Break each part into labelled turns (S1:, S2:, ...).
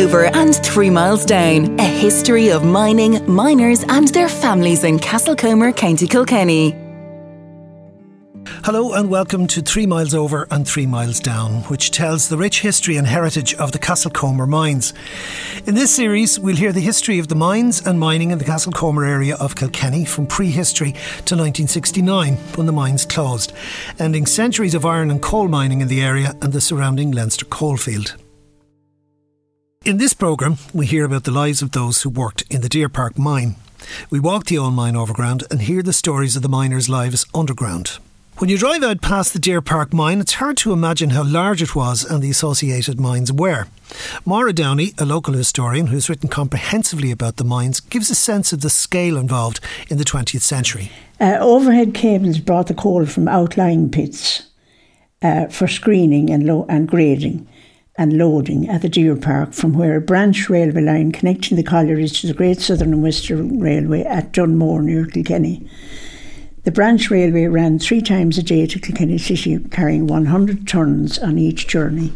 S1: over and three miles down. A history of mining, miners, and their families in Castlecomer, County Kilkenny.
S2: Hello and welcome to Three Miles Over and Three Miles Down, which tells the rich history and heritage of the Castlecomer mines. In this series, we'll hear the history of the mines and mining in the Castlecomer area of Kilkenny from prehistory to 1969, when the mines closed, ending centuries of iron and coal mining in the area and the surrounding Leinster coalfield. In this programme, we hear about the lives of those who worked in the Deer Park mine. We walk the old mine overground and hear the stories of the miners' lives underground. When you drive out past the Deer Park mine, it's hard to imagine how large it was and the associated mines were. Mara Downey, a local historian who's written comprehensively about the mines, gives a sense of the scale involved in the 20th century.
S3: Uh, overhead cables brought the coal from outlying pits uh, for screening and, and grading and loading at the Deer Park, from where a branch railway line connecting the collieries to the Great Southern and Western Railway at Dunmore near Kilkenny the branch railway ran three times a day to Kilkenny City, carrying 100 tons on each journey.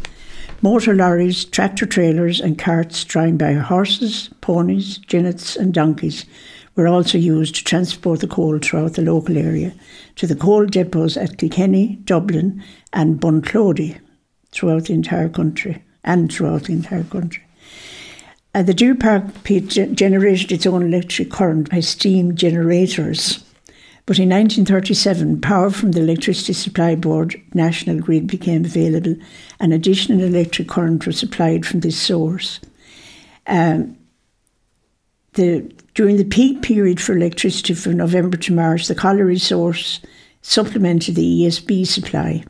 S3: Motor lorries, tractor trailers, and carts drawn by horses, ponies, ginnets, and donkeys were also used to transport the coal throughout the local area to the coal depots at Kilkenny, Dublin, and Bunclody throughout the entire country and throughout the entire country. Uh, the Deer Park pit generated its own electric current by steam generators but in 1937, power from the Electricity Supply Board National Grid became available and additional electric current was supplied from this source. Um, the, during the peak period for electricity from November to March, the colliery source supplemented the ESB supply.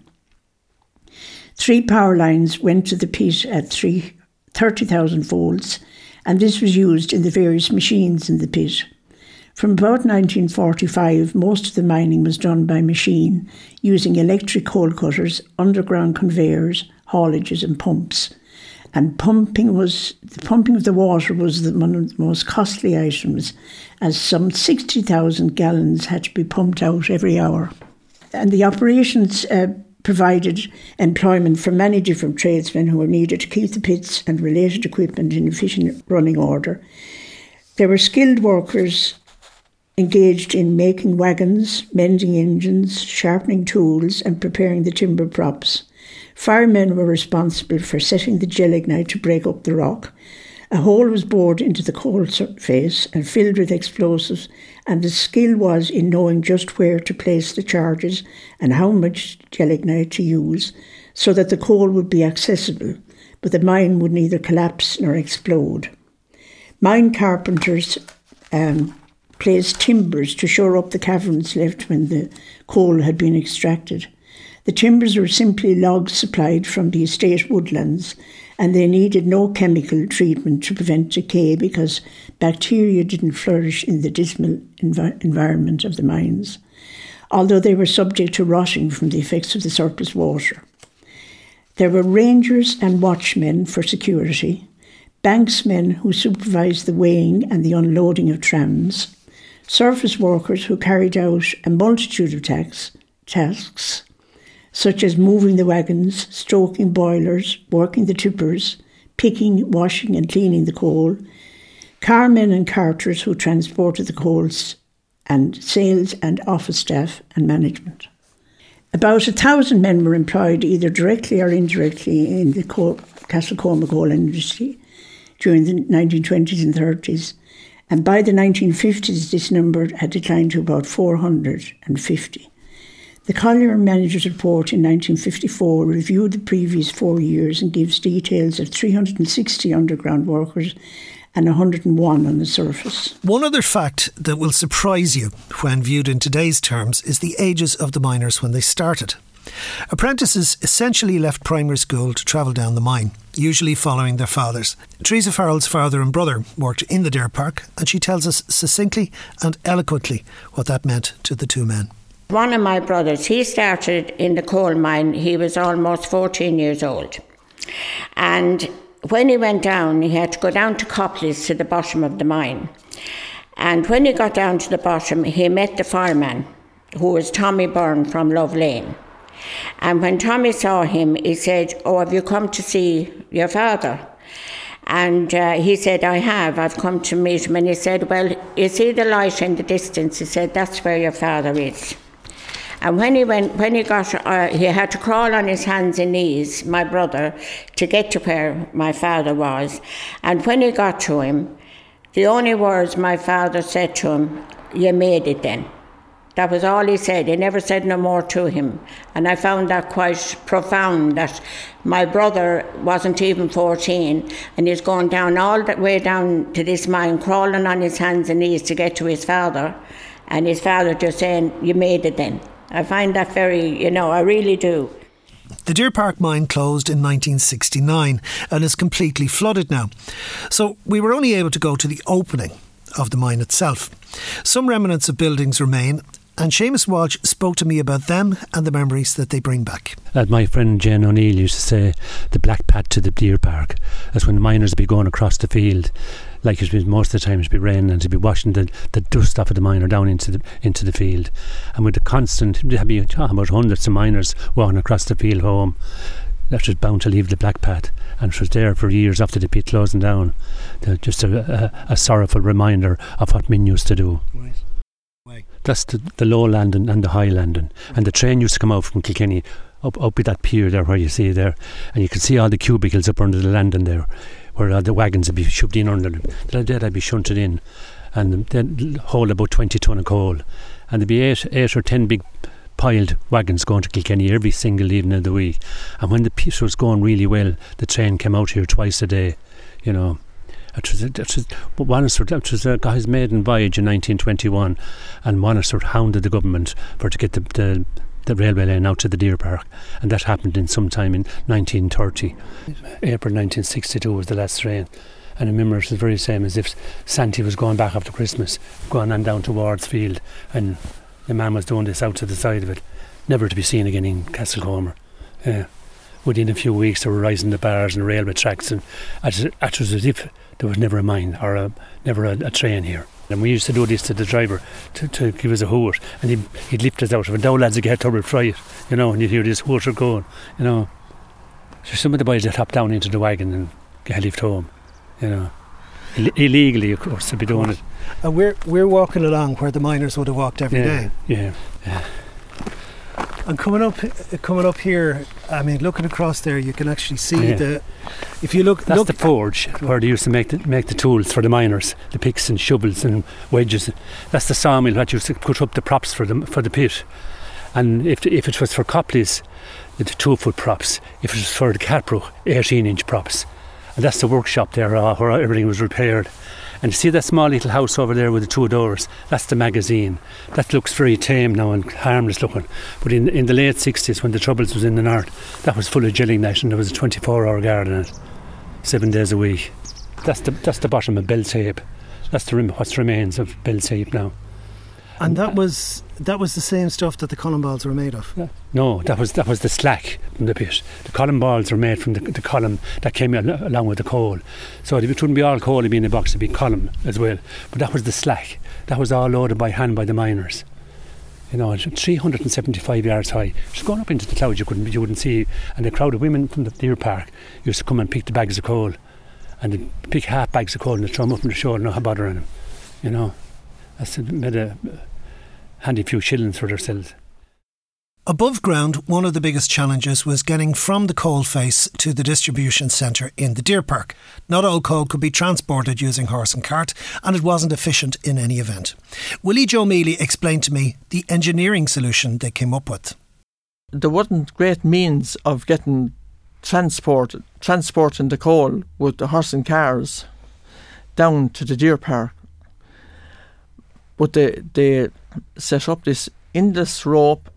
S3: Three power lines went to the pit at 30,000 volts, and this was used in the various machines in the pit. From about 1945, most of the mining was done by machine, using electric coal cutters, underground conveyors, haulages, and pumps. And pumping was the pumping of the water was the, one of the most costly items, as some 60,000 gallons had to be pumped out every hour. And the operations uh, provided employment for many different tradesmen who were needed to keep the pits and related equipment in efficient running order. There were skilled workers engaged in making wagons, mending engines, sharpening tools, and preparing the timber props. Firemen were responsible for setting the gelignite to break up the rock. A hole was bored into the coal face and filled with explosives, and the skill was in knowing just where to place the charges and how much gelignite to use so that the coal would be accessible, but the mine would neither collapse nor explode. Mine carpenters um, placed timbers to shore up the caverns left when the coal had been extracted. The timbers were simply logs supplied from the estate woodlands, and they needed no chemical treatment to prevent decay because bacteria didn't flourish in the dismal envi- environment of the mines, although they were subject to rotting from the effects of the surplus water. There were rangers and watchmen for security, banksmen who supervised the weighing and the unloading of trams, surface workers who carried out a multitude of tax, tasks, such as moving the wagons, stoking boilers, working the tippers, picking, washing, and cleaning the coal, carmen and carters who transported the coals, and sales and office staff and management. About a thousand men were employed either directly or indirectly in the coal, Castlecomer coal industry during the 1920s and 30s and by the 1950s, this number had declined to about 450. The Collier Manager's Report in 1954 reviewed the previous four years and gives details of 360 underground workers and 101 on the surface.
S2: One other fact that will surprise you when viewed in today's terms is the ages of the miners when they started. Apprentices essentially left primary school to travel down the mine, usually following their fathers. Teresa Farrell's father and brother worked in the Deer Park, and she tells us succinctly and eloquently what that meant to the two men.
S4: One of my brothers, he started in the coal mine, he was almost 14 years old. And when he went down, he had to go down to Copleys to the bottom of the mine. And when he got down to the bottom, he met the fireman, who was Tommy Byrne from Love Lane. And when Tommy saw him, he said, Oh, have you come to see your father? And uh, he said, I have. I've come to meet him. And he said, Well, you see the light in the distance? He said, That's where your father is. And when he went, when he got, uh, he had to crawl on his hands and knees, my brother, to get to where my father was. And when he got to him, the only words my father said to him, You made it then. That was all he said. He never said no more to him. And I found that quite profound that my brother wasn't even 14 and he's going down all the way down to this mine, crawling on his hands and knees to get to his father. And his father just saying, You made it then. I find that very, you know, I really do.
S2: The Deer Park mine closed in 1969 and is completely flooded now. So we were only able to go to the opening of the mine itself. Some remnants of buildings remain, and Seamus Walsh spoke to me about them and the memories that they bring back.
S5: As my friend Jen O'Neill used to say, the black pad to the deer park. That's when the miners be going across the field, like it was most of the time it'd be raining and to be washing the, the dust off of the miner down into the into the field. And with the constant, there'd be about hundreds of miners walking across the field home. That was bound to leave the black pat, and it was there for years after the pit closing down. Just a, a, a sorrowful reminder of what men used to do. Right. That's the, the low landing and the high landing. And the train used to come out from Kilkenny up up at that pier there where you see there, and you can see all the cubicles up under the landing there, where all the wagons would be shoved in under them. There they'd be shunted in, and they'd hold about 20 ton of coal. And there'd be eight, eight or ten big piled wagons going to Kilkenny every single evening of the week. And when the piece was going really well, the train came out here twice a day, you know. It was, it was, Wandesforde, it was a guy's maiden voyage in 1921, and Wandesforde hounded the government for to get the, the, the railway line out to the deer park, and that happened in some time in 1930. April 1962 was the last train. And I remember it was the very same as if Santi was going back after Christmas, going on down towards Field, and the man was doing this out to the side of it, never to be seen again in Castlecomer. Yeah. Within a few weeks, they were rising the bars and railway tracks, and it was as if there was never a mine or a, never a, a, train here. And we used to do this to the driver to, to give us a hoot, and he'd, he'd lift us out. of it. Now, lads get to try it, you know, and you'd hear this hooter going, you know. So some of the boys that hop down into the wagon and get lift home, you know. Ill- illegally, of course, to be doing it.
S2: And we're, we're walking along where the miners would have walked every
S5: yeah,
S2: day.
S5: yeah, Yeah.
S2: And coming up, coming up here, I mean, looking across there, you can actually see yeah. the. If you look,
S5: that's
S2: look
S5: the forge where they used to make the make the tools for the miners, the picks and shovels and wedges. That's the sawmill that used to put up the props for the for the pit. And if if it was for Copleys, the two foot props. If it was for the Carpro, eighteen inch props. And that's the workshop there uh, where everything was repaired. And you see that small little house over there with the two doors? That's the magazine. That looks very tame now and harmless looking. But in in the late 60s, when the Troubles was in the north, that was full of Gillingness and there was a 24 hour guard in it, seven days a week. That's the, that's the bottom of Belltape. That's the, what remains of Belltape now.
S2: And that was that was the same stuff that the culm balls were made of.
S5: No, that was that was the slack from the pit. The culm balls were made from the, the culm that came along with the coal. So it wouldn't be all coal; it'd be in the box. It'd be culm as well. But that was the slack. That was all loaded by hand by the miners. You know, 375 yards high. Just going up into the clouds, you couldn't you wouldn't see. And a crowd of women from the deer park used to come and pick the bags of coal, and pick half bags of coal and throw them up on the shore, and no bothering them. You know. That's made a handy few shillings for themselves.
S2: Above ground, one of the biggest challenges was getting from the coal face to the distribution centre in the Deer Park. Not all coal could be transported using horse and cart, and it wasn't efficient in any event. Willie Joe Mealy explained to me the engineering solution they came up with.
S6: There wasn't great means of getting transport transporting the coal with the horse and cars down to the Deer Park but they they set up this endless rope.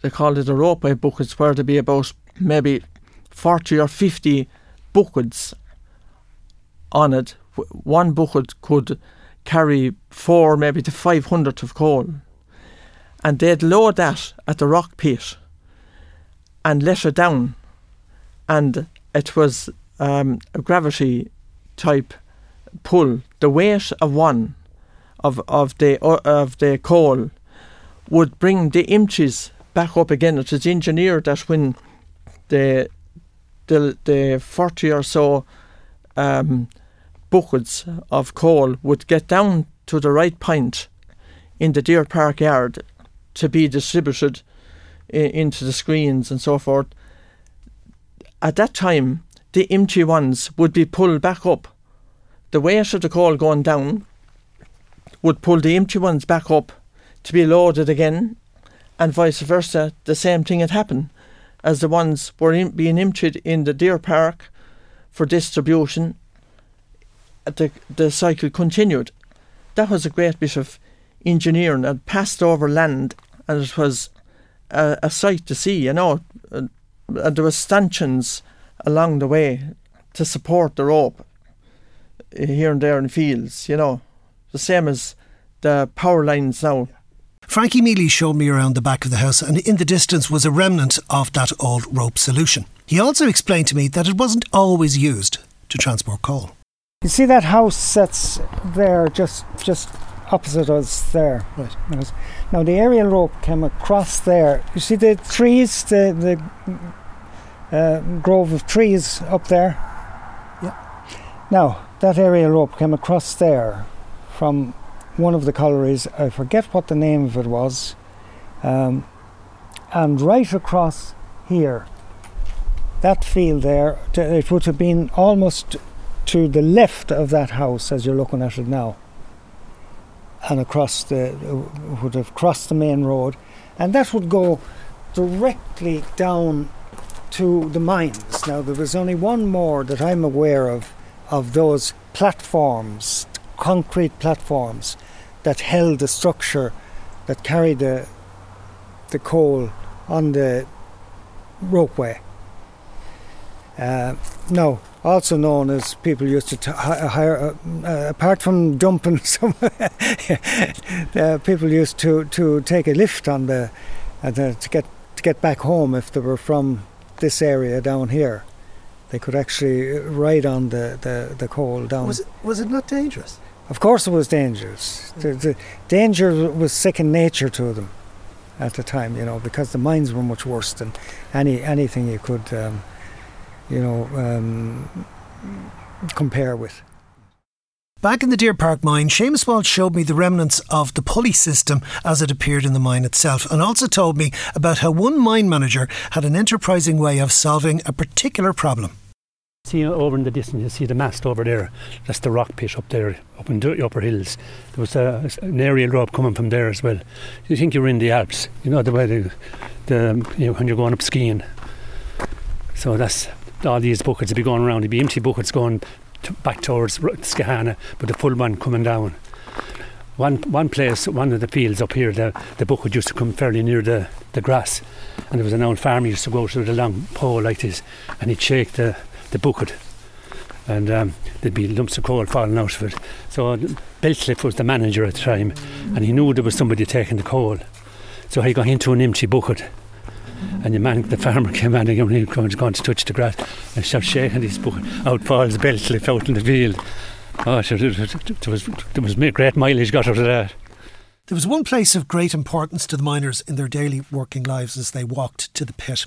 S6: They called it a ropeway buckets, where there be about maybe forty or fifty buckets on it. One bucket could carry four, maybe to five hundred of coal, and they'd load that at the rock pit and let it down, and it was um, a gravity type pull. The weight of one of of the uh, of the coal would bring the inches back up again. It is engineered that when the the the forty or so um, buckets of coal would get down to the right point in the Deer Park yard to be distributed into the screens and so forth. At that time, the empty ones would be pulled back up. The weight of the coal going down would pull the empty ones back up to be loaded again, and vice versa. The same thing had happened as the ones were in, being emptied in the Deer Park for distribution. The, the cycle continued. That was a great bit of engineering and passed over land, and it was a, a sight to see, you know. And, and there were stanchions along the way to support the rope eh, here and there in fields, you know. The same as the power lines now.
S2: Frankie Mealy showed me around the back of the house, and in the distance was a remnant of that old rope solution. He also explained to me that it wasn't always used to transport coal.
S7: You see that house that's there just just opposite us there.
S2: Right.
S7: Now the aerial rope came across there. You see the trees, the the uh, grove of trees up there.
S2: Yeah.
S7: Now that aerial rope came across there from one of the collieries. I forget what the name of it was, um, and right across here, that field there, it would have been almost to the left of that house as you're looking at it now and across the would have crossed the main road, and that would go directly down to the mines. Now there was only one more that I'm aware of of those platforms, concrete platforms that held the structure that carried the the coal on the ropeway. Uh, no, also known as people used to t- hire, uh, uh, apart from dumping some, uh, people used to, to take a lift on uh, the, to get to get back home if they were from this area down here. They could actually ride on the, the, the coal down.
S2: Was it, was it not dangerous?
S7: Of course, it was dangerous. The, the danger was second nature to them at the time, you know, because the mines were much worse than any anything you could. Um, you know, um, compare with.
S2: Back in the Deer Park mine, Seamus Walsh showed me the remnants of the pulley system as it appeared in the mine itself, and also told me about how one mine manager had an enterprising way of solving a particular problem.
S5: See over in the distance, you see the mast over there. That's the rock pit up there, up in the upper hills. There was a, an aerial rope coming from there as well. You think you're in the Alps, you know the way the, the you know, when you're going up skiing. So that's all these buckets would be going around. There'd be empty buckets going back towards Skehana, but the full one coming down. One one place, one of the fields up here, the, the bucket used to come fairly near the, the grass, and there was an old farmer used to go through the long pole like this, and he'd shake the, the bucket, and um, there'd be lumps of coal falling out of it. So Belcliffe was the manager at the time, and he knew there was somebody taking the coal. So he got into an empty bucket and the man, the farmer came out and he was going to touch the grass and started shaking his bucket. Out falls Belcliffe out in the field. Oh, there was, there was great mileage got out of that.
S2: There was one place of great importance to the miners in their daily working lives as they walked to the pit.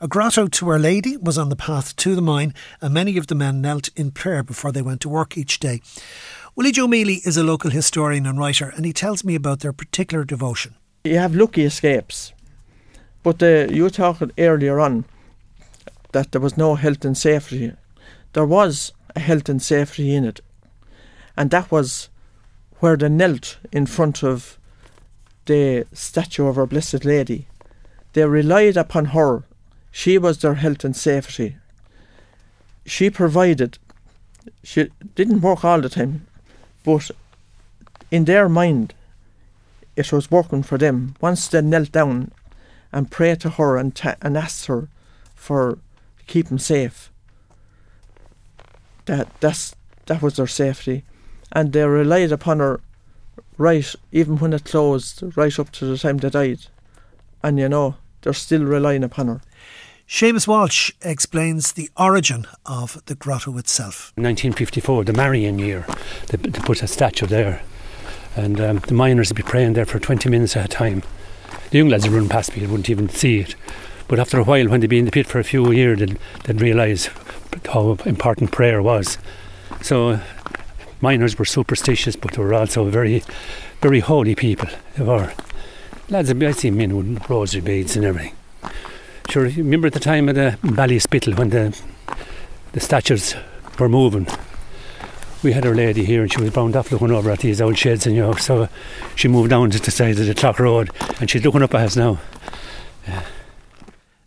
S2: A grotto to Our Lady was on the path to the mine, and many of the men knelt in prayer before they went to work each day. Willie Joe Mealy is a local historian and writer, and he tells me about their particular devotion.
S6: You have lucky escapes. But uh, you talked earlier on that there was no health and safety. There was a health and safety in it. And that was where they knelt in front of the statue of Our Blessed Lady. They relied upon her. She was their health and safety. She provided, she didn't work all the time, but in their mind, it was working for them. Once they knelt down and prayed to her and, ta- and ask her for to keep them safe. That that's that was their safety, and they relied upon her right even when it closed, right up to the time they died, and you know they're still relying upon her.
S2: Seamus Walsh explains the origin of the grotto itself.
S5: 1954, the Marian year, they, they put a statue there, and um, the miners would be praying there for 20 minutes at a time the young lads would run past me, they wouldn't even see it. But after a while, when they'd be in the pit for a few years, they'd, they'd realise how important prayer was. So miners were superstitious, but they were also very, very holy people. They were. Lads, I see men with rosary beads and everything. Sure, you remember at the time of the Ballinspittle when the the statues were moving. We had our lady here and she was bound off looking over at these old sheds and you know, so she moved down to the side of the Clock Road and she's looking up at us now.
S2: Yeah.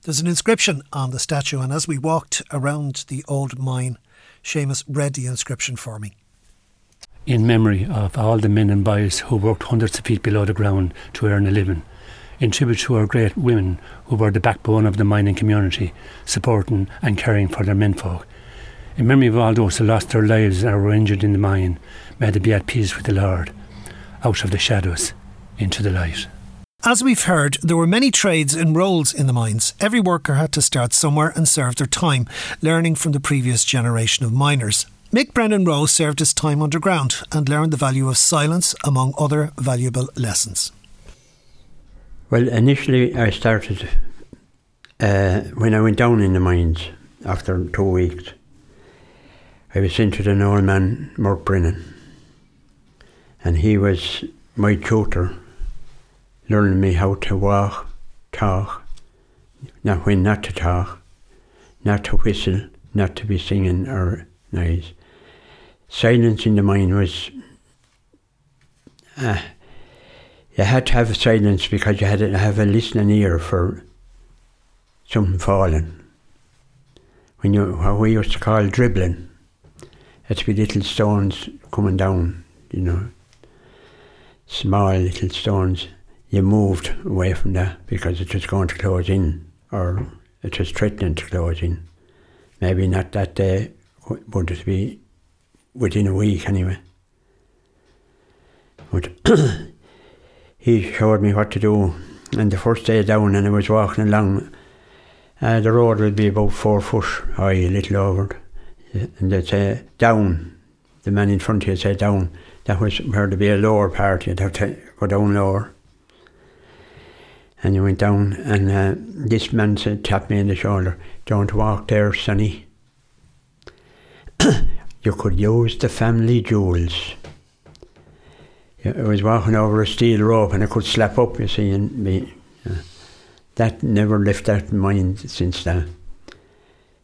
S2: There's an inscription on the statue, and as we walked around the old mine, Seamus read the inscription for me.
S5: In memory of all the men and boys who worked hundreds of feet below the ground to earn a living, in tribute to our great women who were the backbone of the mining community, supporting and caring for their menfolk. In memory of all those who lost their lives or were injured in the mine, may they be at peace with the Lord, out of the shadows into the light.
S2: As we've heard, there were many trades and roles in the mines. Every worker had to start somewhere and serve their time, learning from the previous generation of miners. Mick Brennan Rowe served his time underground and learned the value of silence, among other valuable lessons.
S8: Well, initially I started uh, when I went down in the mines after two weeks. I was sent to an old man, Mark Brennan, and he was my tutor learning me how to walk, talk, not when not to talk, not to whistle, not to be singing or noise. Silence in the mine was. Uh, you had to have a silence because you had to have a listening ear for something falling. When you what we used to call dribbling, to be little stones coming down, you know, small little stones you moved away from that because it was going to close in or it was threatening to close in. Maybe not that day, but it'd be within a week anyway. But he showed me what to do. And the first day down, and I was walking along, uh, the road would be about four foot high, a little over. And they'd say down. The man in front of you said down. That was where there'd be a lower part, you'd have to go down lower and you went down, and uh, this man said, tapped me on the shoulder, "Don't walk there, sonny. you could use the family jewels." I was walking over a steel rope, and I could slap up, you see, and me. That never left that mind since that.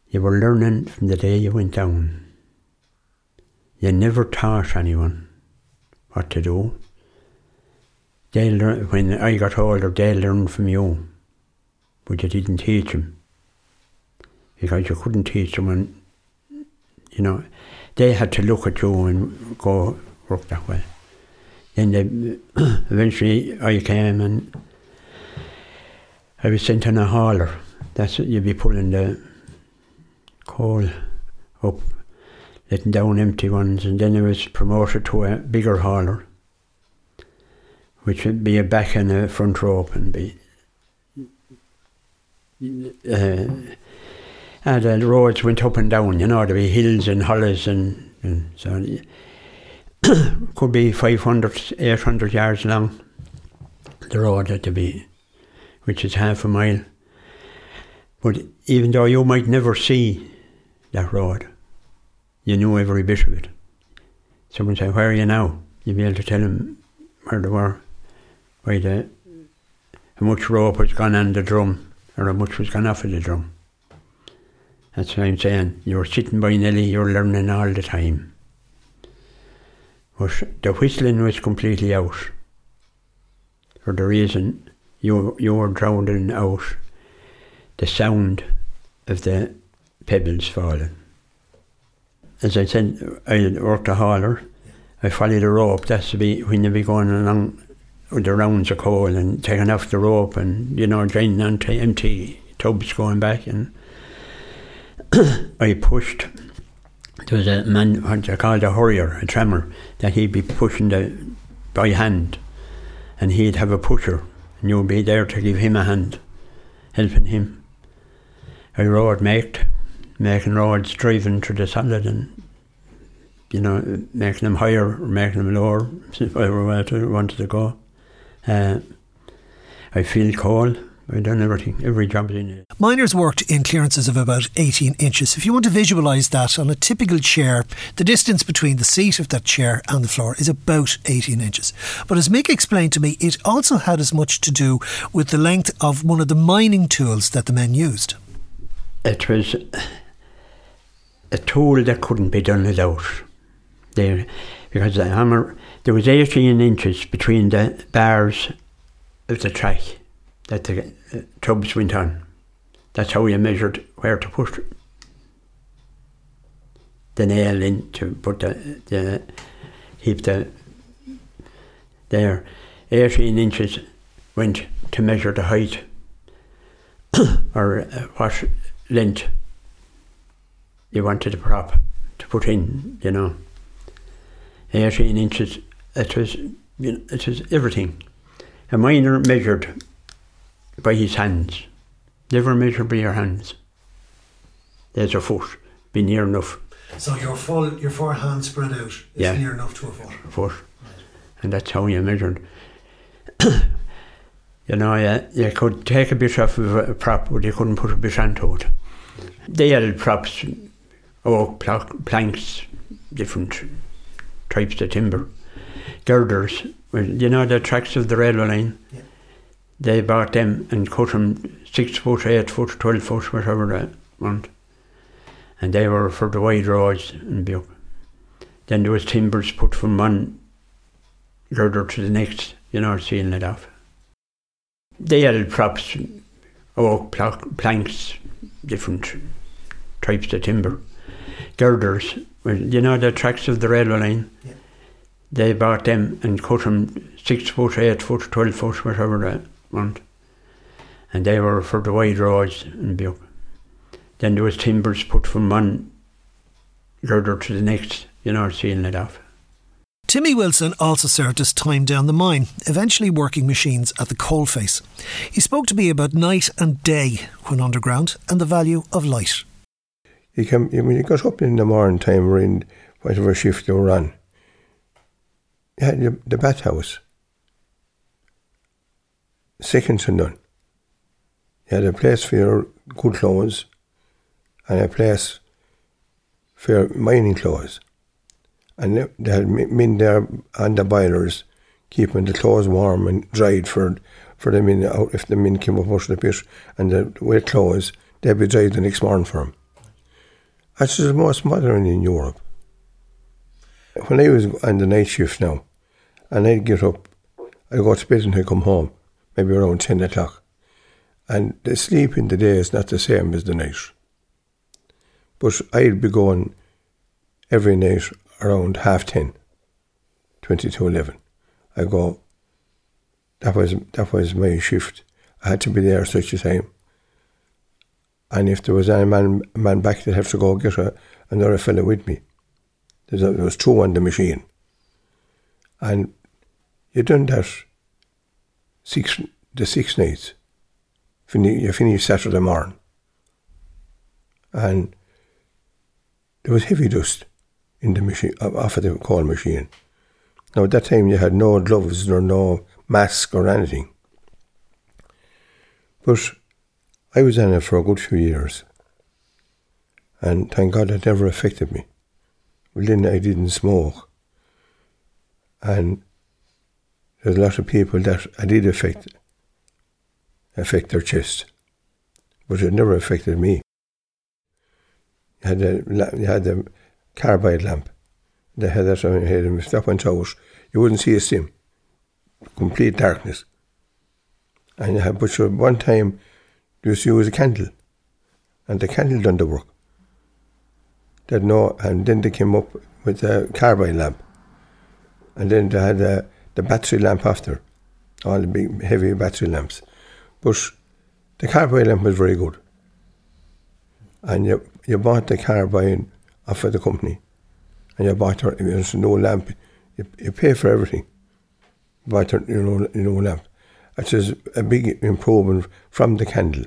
S8: You were learning from the day you went down. You never taught anyone what to do. They learn, when I got older, they learned from you, but you didn't teach them because you couldn't teach them, and you know they had to look at you and go work that way. Then they, eventually I came and I was sent on a hauler. That's what you'd be pulling the coal up, letting down empty ones, and then I was promoted to a bigger hauler which would be a back and a front rope and be. Uh, and the roads went up and down, you know, there'd be hills and hollows and, and so on. Could be 500, 800 yards long, the road had to be, which is half a mile. But even though you might never see that road, you knew every bit of it. Someone say, Where are you now? You'd be able to tell them where they were by the how much rope was gone on the drum or how much was gone off of the drum. That's what I'm saying. You're sitting by Nelly, you're learning all the time. The whistling was completely out. For the reason you you were drowning out the sound of the pebbles falling. As I said, I worked a hauler. I followed the rope. That's to be when you be going along with the rounds of coal and taking off the rope and, you know, draining onto empty tubs going back. And I pushed. There was a man, what they called a hurrier, a trammer, that he'd be pushing the by hand. And he'd have a pusher, and you'd be there to give him a hand, helping him. I rode mate, making roads, driving through the solid and you know, making them higher making them lower if I I wanted to go. Uh, I feel cold I've done everything, every job in it.
S2: Miners worked in clearances of about 18 inches. If you want to visualise that on a typical chair, the distance between the seat of that chair and the floor is about 18 inches. But as Mick explained to me, it also had as much to do with the length of one of the mining tools that the men used.
S8: It was a tool that couldn't be done without. There, because the hammer, there was 18 inches between the bars of the track that the uh, tubs went on. That's how you measured where to put the nail in to put the, the heap the there. 18 inches went to measure the height or uh, what length you wanted the prop to put in, you know. 18 inches, it was, you know, it was everything. A miner measured by his hands. Never measure by your hands. There's a foot, be near enough.
S2: So your full, your four hands spread out is
S8: Yeah.
S2: near enough to a foot.
S8: A foot. And that's how you measured. you know, you, you could take a bit off of a prop, but you couldn't put a bit onto it. They had props, oak pla- planks, different types of timber, girders. You know the tracks of the railway line?
S2: Yeah.
S8: They bought them and cut them six foot, eight foot, twelve foot, whatever they want. And they were for the wide roads and be. Then there was timbers put from one girder to the next, you know, sealing it off. They added props, oak pla- planks, different types of timber, girders. Well, you know the tracks of the railway line?
S2: Yeah.
S8: They bought them and cut them six foot, eight foot, twelve foot, whatever they want. And they were for the wide roads and be. Then there was timbers put from one girder to the next, you know, sealing it off.
S2: Timmy Wilson also served his time down the mine, eventually working machines at the coalface. He spoke to me about night and day when underground and the value of light.
S9: you can when you got up in the morning time or in whatever shift you were on, you had your, the bathhouse. Second to none. You had a place for your good clothes and a place for mining clothes. And they- had me- men there on the boilers keeping the clothes warm and dried for for the men out if the men came up out of the pit and the wet clothes, they'd be dried the next morning for them. That's the most modern in Europe. When I was on the night shift now, and I'd get up, I'd go to bed and I'd come home, maybe around 10 o'clock. And the sleep in the day is not the same as the night. But I'd be going every night around half 10, 20 to 11. I go, that was, that was my shift. I had to be there such a time. And if there was any man, man back, they'd have to go get a, another fellow with me. There was two on the machine. And you done that six, the six nights. You finish Saturday morning. And there was heavy dust in the machine, uh, off of the coal machine. Now, at that time, you had no gloves or no mask or anything. But I was in it for a good few years. And thank God it never affected me. Well, then I didn't smoke. And there's a lot of people that I did affect, affect their chest. But it never affected me. You had a, you had a carbide lamp. They had that on your head, and that went out, you wouldn't see a sim. Complete darkness. And you had, but you, one time, just use a candle, and the candle done the work. They'd know, and then they came up with a carbide lamp, and then they had uh, the battery lamp after, all the big heavy battery lamps. But the carbide lamp was very good, and you you bought the carbide off of the company, and you bought her, there's no lamp, you, you pay for everything. You bought her, you know, you know, lamp. It is a big improvement from the candle.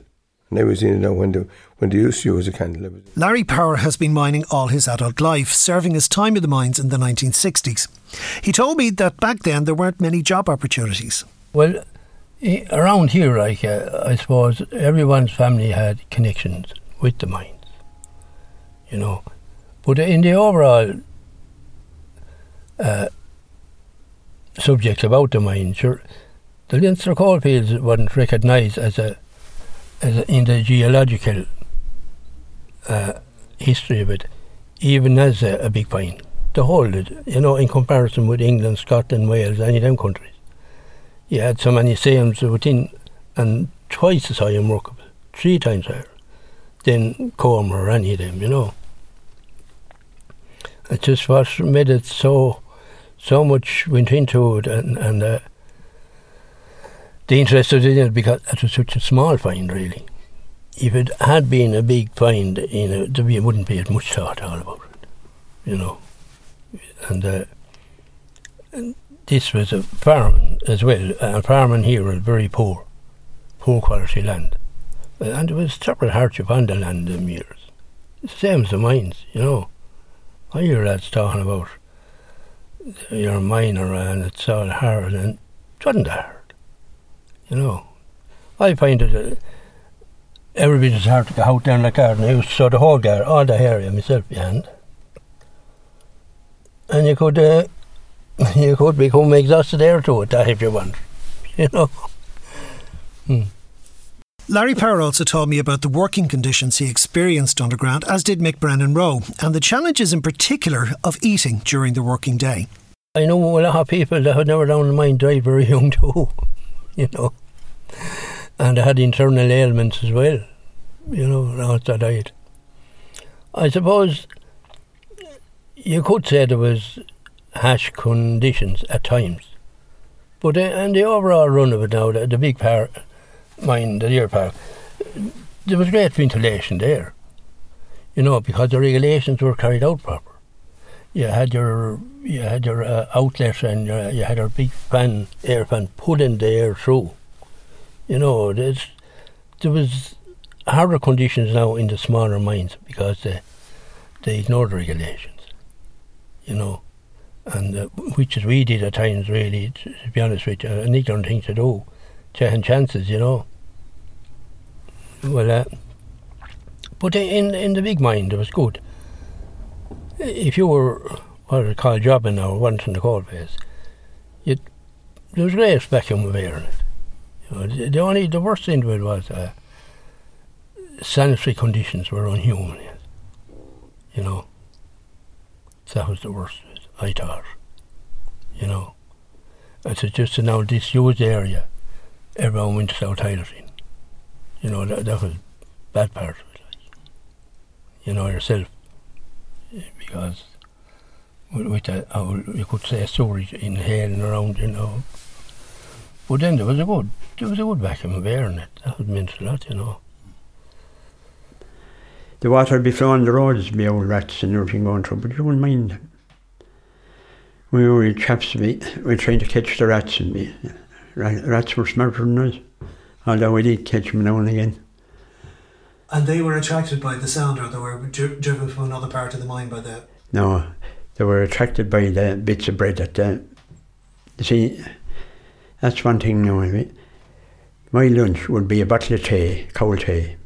S9: And I was in it now when the when they used to use a candle. it was-
S2: Larry Power has been mining all his adult life, serving his time in the mines in the 1960s. He told me that back then there weren't many job opportunities.
S10: Well, around here, like uh, I suppose everyone's family had connections with the mines, you know. But in the overall uh, subjects about the mines, sure, the Leinster coalfields wasn't recognised as a, in the geological uh, history of it, even as a, a big. To hold it, you know, in comparison with England, Scotland, Wales, any of them countries you had so many SAMs within, and twice as high in workable, three times higher than Comer or any of them, you know. It just was made it so, so much went into it, and, and uh, the interest was in it because it was such a small find, really. If it had been a big find, you know, there wouldn't be as much thought all about it, you know. And, uh, and this was a farm as well, and farming here was very poor, poor quality land. And there was terrible hardship on the land in years. The same as the mines, you know. I hear lads talking about you're a miner and it's all hard, and it wasn't hard, you know. I find it uh, every bit as hard to go out down the garden. To sow the whole garden, all the area myself behind. And you could uh, you could become exhausted there to it if you want, you know. Hmm.
S2: Larry Power also told me about the working conditions he experienced underground, as did Mick Brennan Rowe, and the challenges in particular of eating during the working day.
S10: I know a lot of people that had never down the mine died very young too, you know, and I had internal ailments as well, you know, after died. I suppose you could say there was harsh conditions at times. But uh, and the overall run of it now, the, the big park, mine, the deer park, there was great ventilation there. You know, because the regulations were carried out proper. You had your you had your uh, outlet and uh, you had your big fan, air fan, pulling the air through. You know, there's, there was harder conditions now in the smaller mines because they, they ignored the regulations. You know, and uh, which is we did at times really to, to be honest with you an ignorant thing to do taking chances you know well uh, but in in the big mind it was good if you were what I call jobbing or once in the coal face you there was great spectrum of air in it you know, the, only the worst thing of it was uh, sanitary conditions were unhuman you know that was the worst I thought. You know. And so just now this huge area, everyone went to South Tylerton. You know, that, that was bad part of it. You know, yourself. Because with, you could say storage inhaling around, you know. But then there was a good, there was a good vacuum air in it. That would meant a lot, you know.
S8: The water would be flowing the roads, be old rats and everything going through, but you wouldn't mind we were chaps, we were trying to catch the rats, and we, rats were smarter than us, although we did catch them now and again.
S2: And they were attracted by the sound, or they were driven from another part of the mine by the.
S8: No, they were attracted by the bits of bread that. Uh, you see, that's one thing now. My lunch would be a bottle of tea, cold tea,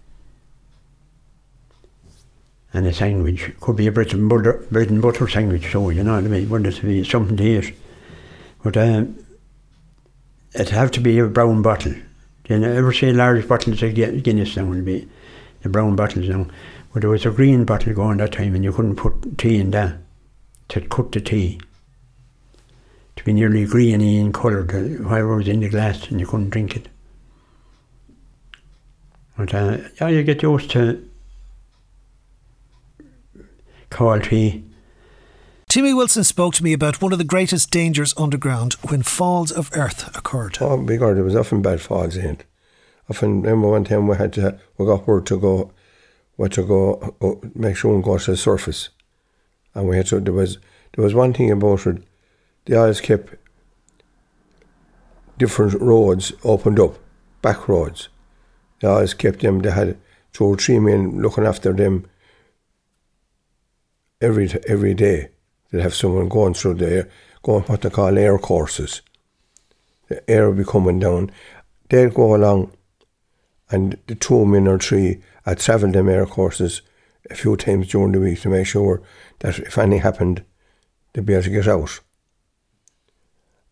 S8: and a sandwich. Could be a bread and butter, bread and butter sandwich, so you know what I mean. Wouldn't be something to eat? But um, it'd have to be a brown bottle. You know, ever see a large bottles of Guinness now would be the brown bottles now. But there was a green bottle going that time, and you couldn't put tea in that to cut the tea. To be nearly greeny in colour, whatever was in the glass, and you couldn't drink it. But uh, yeah, you get used to quality.
S2: Timmy Wilson spoke to me about one of the greatest dangers underground when falls of earth occurred.
S9: Oh, bigger, there was often bad falls in it. Often, remember one time we had to, we got word to go, what to go, oh, make sure and go to the surface. And we had to, there was, there was one thing about it, the eyes kept different roads opened up, back roads. The eyes kept them, they had two or three men looking after them every every day. They'd have someone going through there, going what they call air courses. The air will be coming down. they'd go along and the two men or three, I'd travel them air courses a few times during the week to make sure that if anything happened, they'd be able to get out.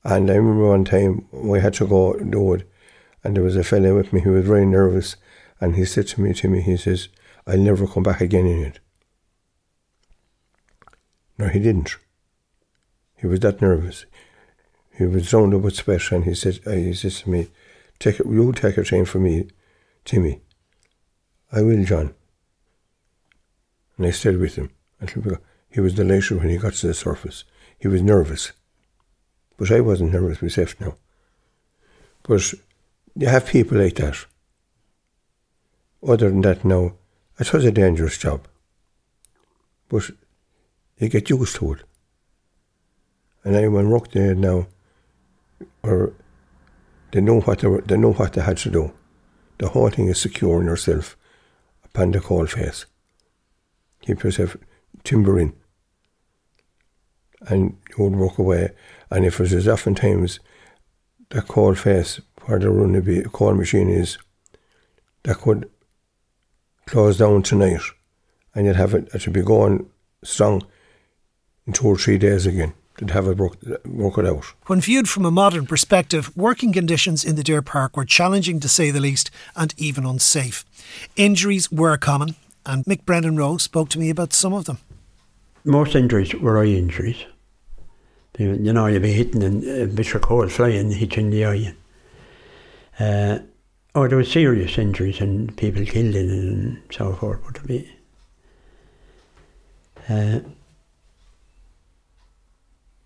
S9: And I remember one time we had to go do it, and there was a fellow with me who was very nervous, and he said to me, to me, he says, I'll never come back again in it. No, he didn't. He was that nervous. He was drowned up with sweat, and he said, he says to me, take it, you take a train for me, Timmy. I will, John. And I stayed with him until he was delighted when he got to the surface. He was nervous. But I wasn't nervous myself now. But you have people like that. Other than that, now, it was a dangerous job. But you get used to it. And anyone work there now, or they know what they, were, they know what they had to do. The whole thing is securing yourself upon the coal face. Keep yourself timbering. And you would walk away. And if it is oftentimes the coal face where the run be coal machine is, that could close down tonight and you'd have it, it should be going strong in two or three days again to have it work, work it out.
S2: When viewed from a modern perspective, working conditions in the Deer Park were challenging to say the least and even unsafe. Injuries were common, and Mick Brennan Rowe spoke to me about some of them.
S8: Most injuries were eye injuries. You know, you'd be hitting a bit of coal flying, hitting the eye. Uh, oh, there were serious injuries and people killed in it and so forth. But be, uh,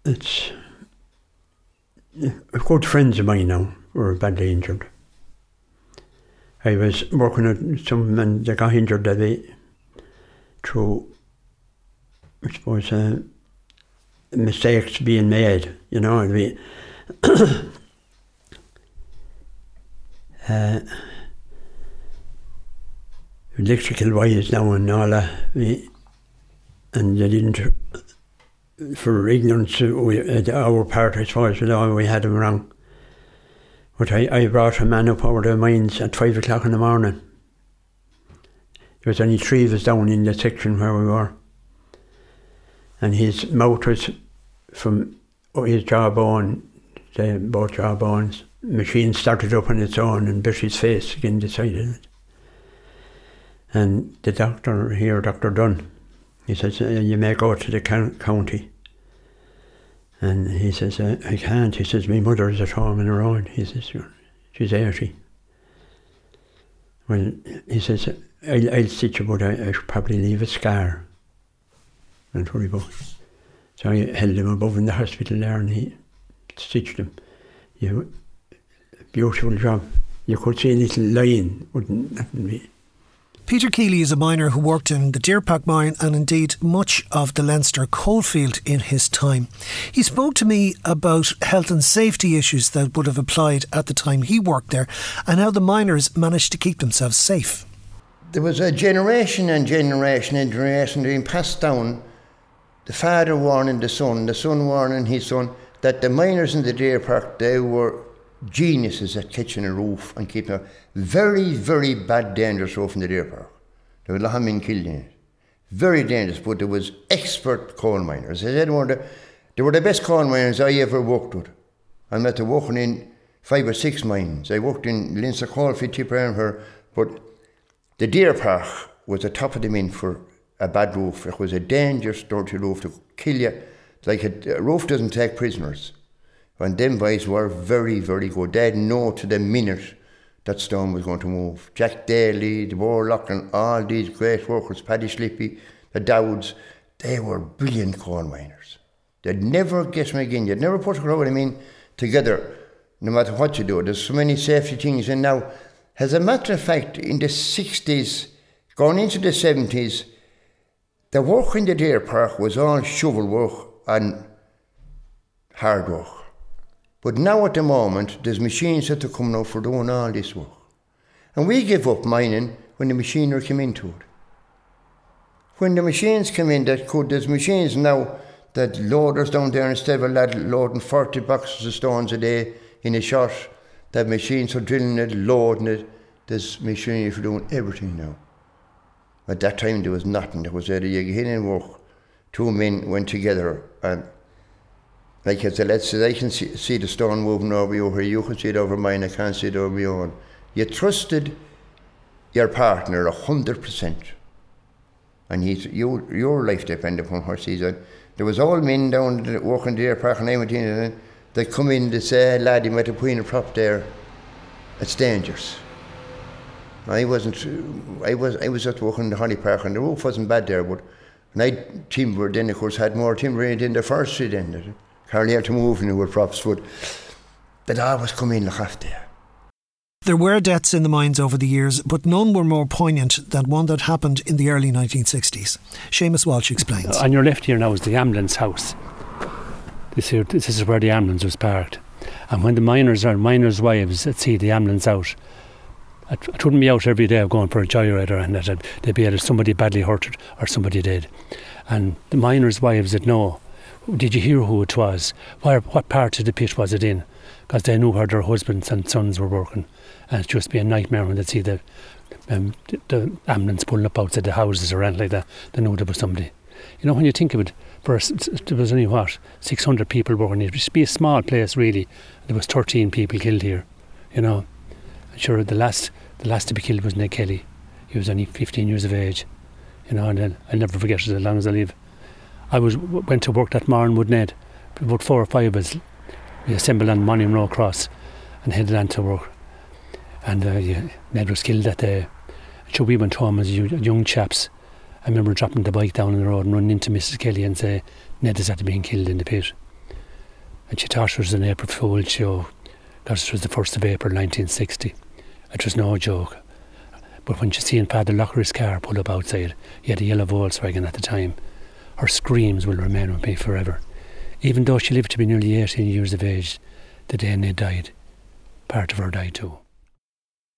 S8: it's good friends of mine now were badly injured. I was working at some and they got injured that way through, I suppose, uh, mistakes being made, you know. We, uh, electrical wires now and all that, and they didn't for ignorance we, our part, I suppose, we, had them wrong. But I, I brought a man up over the mines at five o'clock in the morning. There was only three of us down in the section where we were. And his mouth was from oh, his jawbone, the, both jawbones. Machine started up on its own and bit his face again decided it. And the doctor here, Dr. Dunn, he says, uh, you may go to the county. And he says, I, I can't. He says, my mother is at home in her own. He says, she's 80. Well, he says, I'll, I'll stitch you, but I, I should probably leave a scar. Don't worry. So I held him above in the hospital there and he stitched him. You, beautiful job. You could see a little line, wouldn't that be?
S2: Peter Keeley is a miner who worked in the Deer Park mine and indeed much of the Leinster coalfield in his time. He spoke to me about health and safety issues that would have applied at the time he worked there and how the miners managed to keep themselves safe.
S11: There was a generation and generation and generation being passed down. The father warning the son, the son warning his son, that the miners in the Deer Park, they were geniuses at catching a roof and keeping a very, very bad, dangerous roof in the Deer Park. There were a lot of men killed in it. Very dangerous, but there was expert coal miners. I said, they were the, they were the best coal miners I ever worked with. I met working in five or six mines. I worked in Leinster Coalfield, Tipperary, but the Deer Park was the top of the mint for a bad roof. It was a dangerous, dirty roof to kill you. Like a, a roof doesn't take prisoners. And them boys were very, very good. They'd know to the minute that stone was going to move. Jack Daly, the Warlock, and all these great workers, Paddy Slippy, the Dowds, they were brilliant coal miners. They'd never get me again. You'd never put a crowd, I mean, together, no matter what you do. There's so many safety things. And now, as a matter of fact, in the 60s, going into the 70s, the work in the Deer Park was all shovel work and hard work. But now at the moment, there's machines that are coming out for doing all this work. And we give up mining when the machinery came into it. When the machines come in, that could, there's machines now that loaders down there instead of a lad loading 40 boxes of stones a day in a shot, That machines are drilling it, loading it. There's machinery for doing everything now. At that time, there was nothing. There was a you get in and work. Two men went together, and like I said, let's I can see, see the stone moving over you here, you can see it over mine, I can't see it over your own. You trusted your partner a hundred percent. And he's, you, your life depended upon he's on. There was old men down working there, park and I went in, they come in, they say, lad, you might have put in a prop there. It's dangerous. I wasn't, I was, I was just walking in the Holly Park and the roof wasn't bad there, but and I timber then of course had more timber in in the first street then. Hardly had to move in with props, but but I was coming look after.
S2: There were deaths in the mines over the years, but none were more poignant than one that happened in the early 1960s. Seamus Walsh explains.
S5: On your left here now is the ambulance house. This, here, this is where the ambulance was parked. And when the miners or miners' wives would see the ambulance out, it wouldn't be out every day of going for a joyride or and that. They'd be either somebody badly hurt or somebody dead. And the miners' wives would know, did you hear who it was? Where, what part of the pit was it in? Because they knew where their husbands and sons were working and it's just be a nightmare when they see the, um, the, ambulance pulling up outside the houses or anything like that. They know there was somebody. You know, when you think of it, there was only what six hundred people working. It to be a small place, really. There was thirteen people killed here. You know, and sure the last the last to be killed was Ned Kelly. He was only fifteen years of age. You know, and I'll never forget it as long as I live. I was went to work that morning with Ned. About four or five of us. We assembled on Monument Row Cross and headed on to work and uh, yeah, Ned was killed that day. So we went home as young chaps. I remember dropping the bike down on the road and running into Mrs. Kelly and say, Ned is after being killed in the pit. And she thought it was an April Fool's show because it was the 1st of April 1960. It was no joke. But when she seen Father Lockery's car pull up outside, he had a yellow Volkswagen at the time, her screams will remain with me forever. Even though she lived to be nearly 18 years of age, the day Ned died, part of her died too.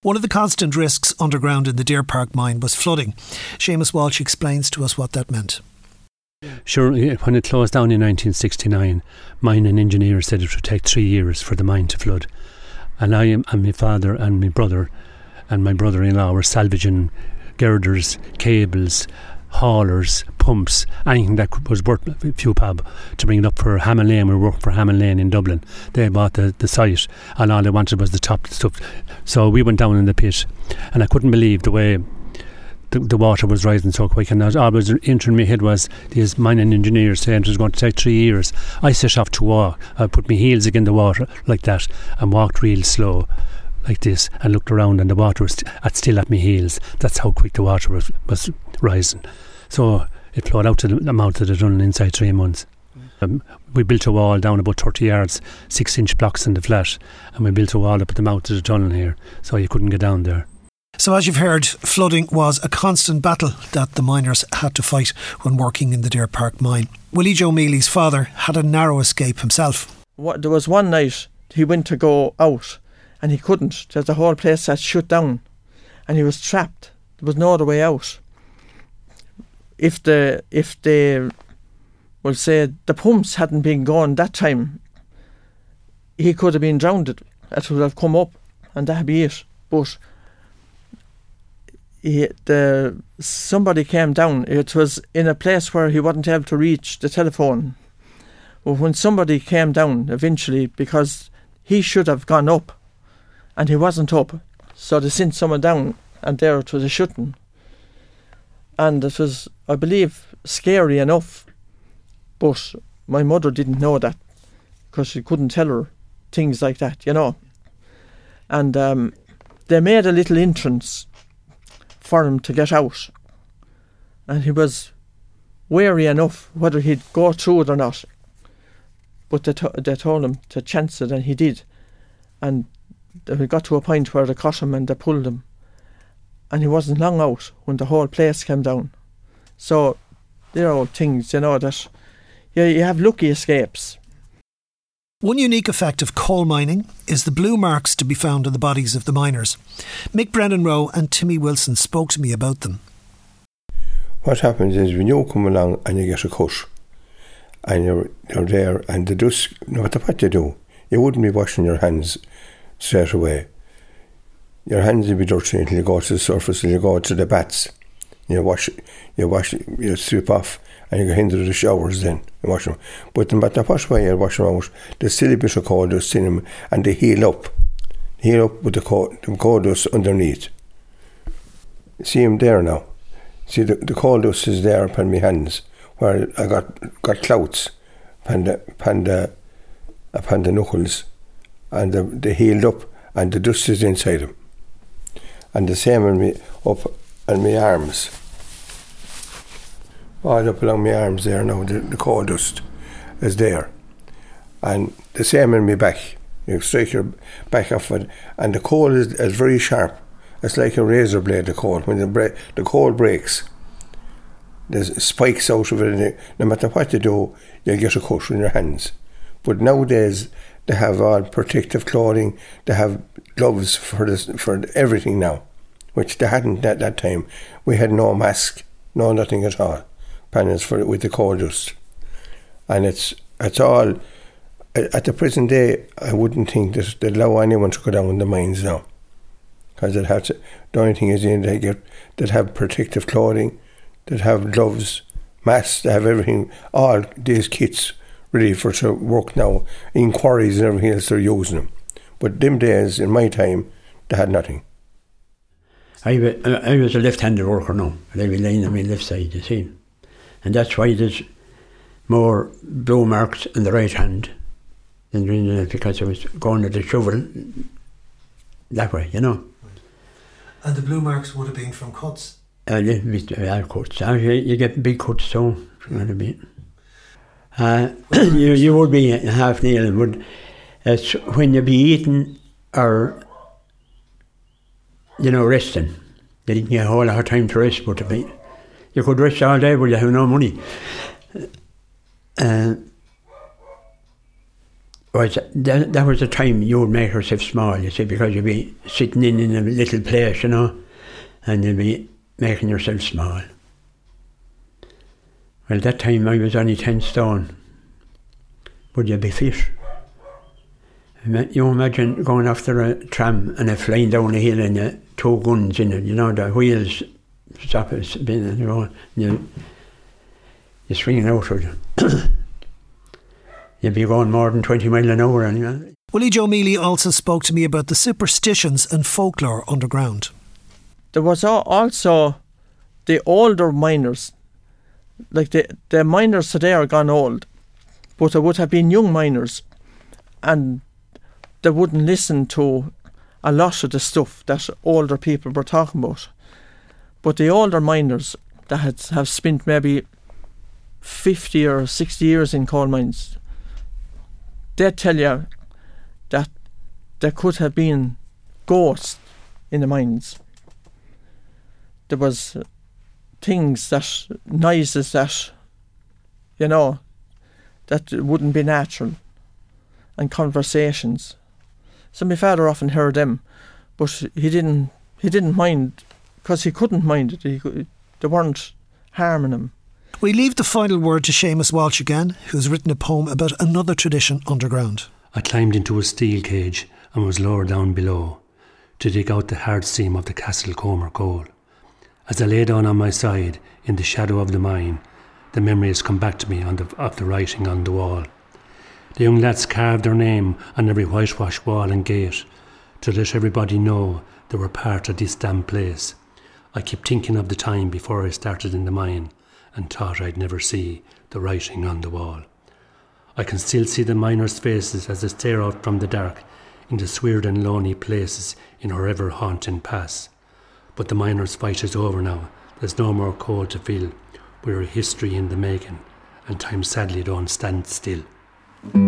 S2: One of the constant risks underground in the Deer Park mine was flooding. Seamus Walsh explains to us what that meant.
S5: Sure, eh, when it closed down in 1969, mine and engineers said it would take three years for the mine to flood. And I and my father and my brother and my brother in law were salvaging girders, cables, haulers, pumps, anything that was worth a few pub to bring it up for Hammond Lane. We worked for Hammond Lane in Dublin. They bought the, the site and all they wanted was the top stuff. So we went down in the pit and I couldn't believe the way the, the water was rising so quick. And all was entering my head was these mining engineers saying it was going to take three years. I set off to walk. I put my heels against the water like that and walked real slow like this and looked around and the water was at still at my heels. That's how quick the water was, was rising. So it flowed out to the mouth of the tunnel inside three months. Um, we built a wall down about 30 yards, six inch blocks in the flat, and we built a wall up at the mouth of the tunnel here, so you couldn't get down there.
S2: So, as you've heard, flooding was a constant battle that the miners had to fight when working in the Deer Park mine. Willie Joe Mealy's father had a narrow escape himself.
S6: What, there was one night he went to go out and he couldn't. The whole place had shut down and he was trapped. There was no other way out if the if the well say the pumps hadn't been gone that time, he could have been drowned. It would have come up, and that'd be it. But he, the uh, somebody came down. It was in a place where he wasn't able to reach the telephone. But when somebody came down eventually, because he should have gone up, and he wasn't up, so they sent someone down, and there it was a shooting and it was, I believe, scary enough. But my mother didn't know that because she couldn't tell her things like that, you know. And um, they made a little entrance for him to get out, and he was wary enough whether he'd go through it or not. But they, t- they told him to chance it, and he did. And we got to a point where they caught him and they pulled him and he wasn't long out when the whole place came down. So there are things, you know, that yeah, you have lucky escapes.
S2: One unique effect of coal mining is the blue marks to be found on the bodies of the miners. Mick Brennan Rowe and Timmy Wilson spoke to me about them.
S9: What happens is when you come along and you get a cut, and you're, you're there, and the dust, no matter what you do, you wouldn't be washing your hands straight away. Your hands will be dirty until you go to the surface and you go to the baths. You wash, you wash, you strip off, and you go into the showers then and wash them. But no matter what way you wash them out, there's still a bit of coal dust in them, and they heal up, heal up with the coal, the coal dust underneath. See them there now. See the, the coal dust is there upon my hands, where I got got clouts upon the, upon the, upon the knuckles, and the, they healed up, and the dust is inside them. And the same on me up on my arms. All up along my arms there now, the, the coal dust is there. And the same on my back. You strike your back off it, and the coal is, is very sharp. It's like a razor blade, the coal. When the, bre- the coal breaks, there's spikes out of it, and no matter what you do, you get a cut in your hands. But nowadays, they have all protective clothing, they have gloves for this, for everything now, which they hadn't at that time. We had no mask, no nothing at all, panels for it with the coal dust, and it's it's all. At the present day, I wouldn't think that they'd allow anyone to go down in the mines now, because they'd have to. The only thing is, they get they'd have protective clothing, they'd have gloves, masks, they have everything, all these kits ready for to work now in quarries and everything else they're using them. But them days in my time they had nothing.
S8: I, I was a left-handed worker now, and I was lying on my left side, you see. And that's why there's more blow marks on the right hand than the left, because I was going at the shovel that way, you know.
S2: And the blue marks would have been from cuts.
S8: A little bit of cuts. Uh, you, you get big cuts, so a little bit. Uh, you, you would be half kneeling, but it's when you be eating or, you know, resting. You didn't get a whole lot of time to rest, but to be, you could rest all day, but you have no money. Uh, was that, that was the time you would make yourself small, you see, because you'd be sitting in, in a little place, you know, and you'd be making yourself small. Well, that time I was only 10 stone. Would you be fit? Ima- You imagine going after a tram and a flying down a hill and uh, two guns in it, you know, the wheels stop it, spin and go, you, you're swinging out with it. You'd be going more than 20 mile an hour anyway.
S2: Willie Joe Mealy also spoke to me about the superstitions and folklore underground.
S6: There was also the older miners, like the, the miners today are gone old, but there would have been young miners and they wouldn't listen to a lot of the stuff that older people were talking about. But the older miners that had, have spent maybe 50 or 60 years in coal mines, they tell you that there could have been ghosts in the mines. There was things that, noises that, you know, that wouldn't be natural, and conversations. So my father often heard them, but he didn't. He didn't mind because he couldn't mind it. He, they weren't harming him.
S2: We leave the final word to Seamus Walsh again, who's written a poem about another tradition underground.
S5: I climbed into a steel cage and was lowered down below to dig out the hard seam of the Castlecomer coal. As I lay down on my side in the shadow of the mine, the memories come back to me on the, of the writing on the wall. The young lads carved their name on every whitewashed wall and gate to let everybody know they were part of this damn place. I kept thinking of the time before I started in the mine and thought I'd never see the writing on the wall. I can still see the miners' faces as they stare out from the dark into weird and lonely places in our ever haunting pass. But the miners' fight is over now. There's no more coal to fill. We're a history in the making, and time sadly don't stand still.
S2: Thanks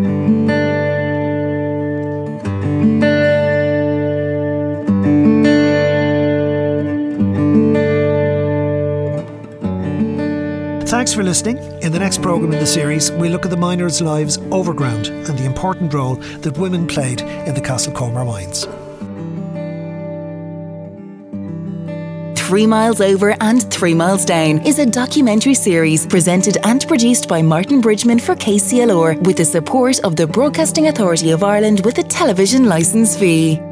S2: for listening. In the next programme in the series, we look at the miners' lives overground and the important role that women played in the Castlecomer mines.
S1: Three Miles Over and Three Miles Down is a documentary series presented and produced by Martin Bridgman for KCLR with the support of the Broadcasting Authority of Ireland with a television licence fee.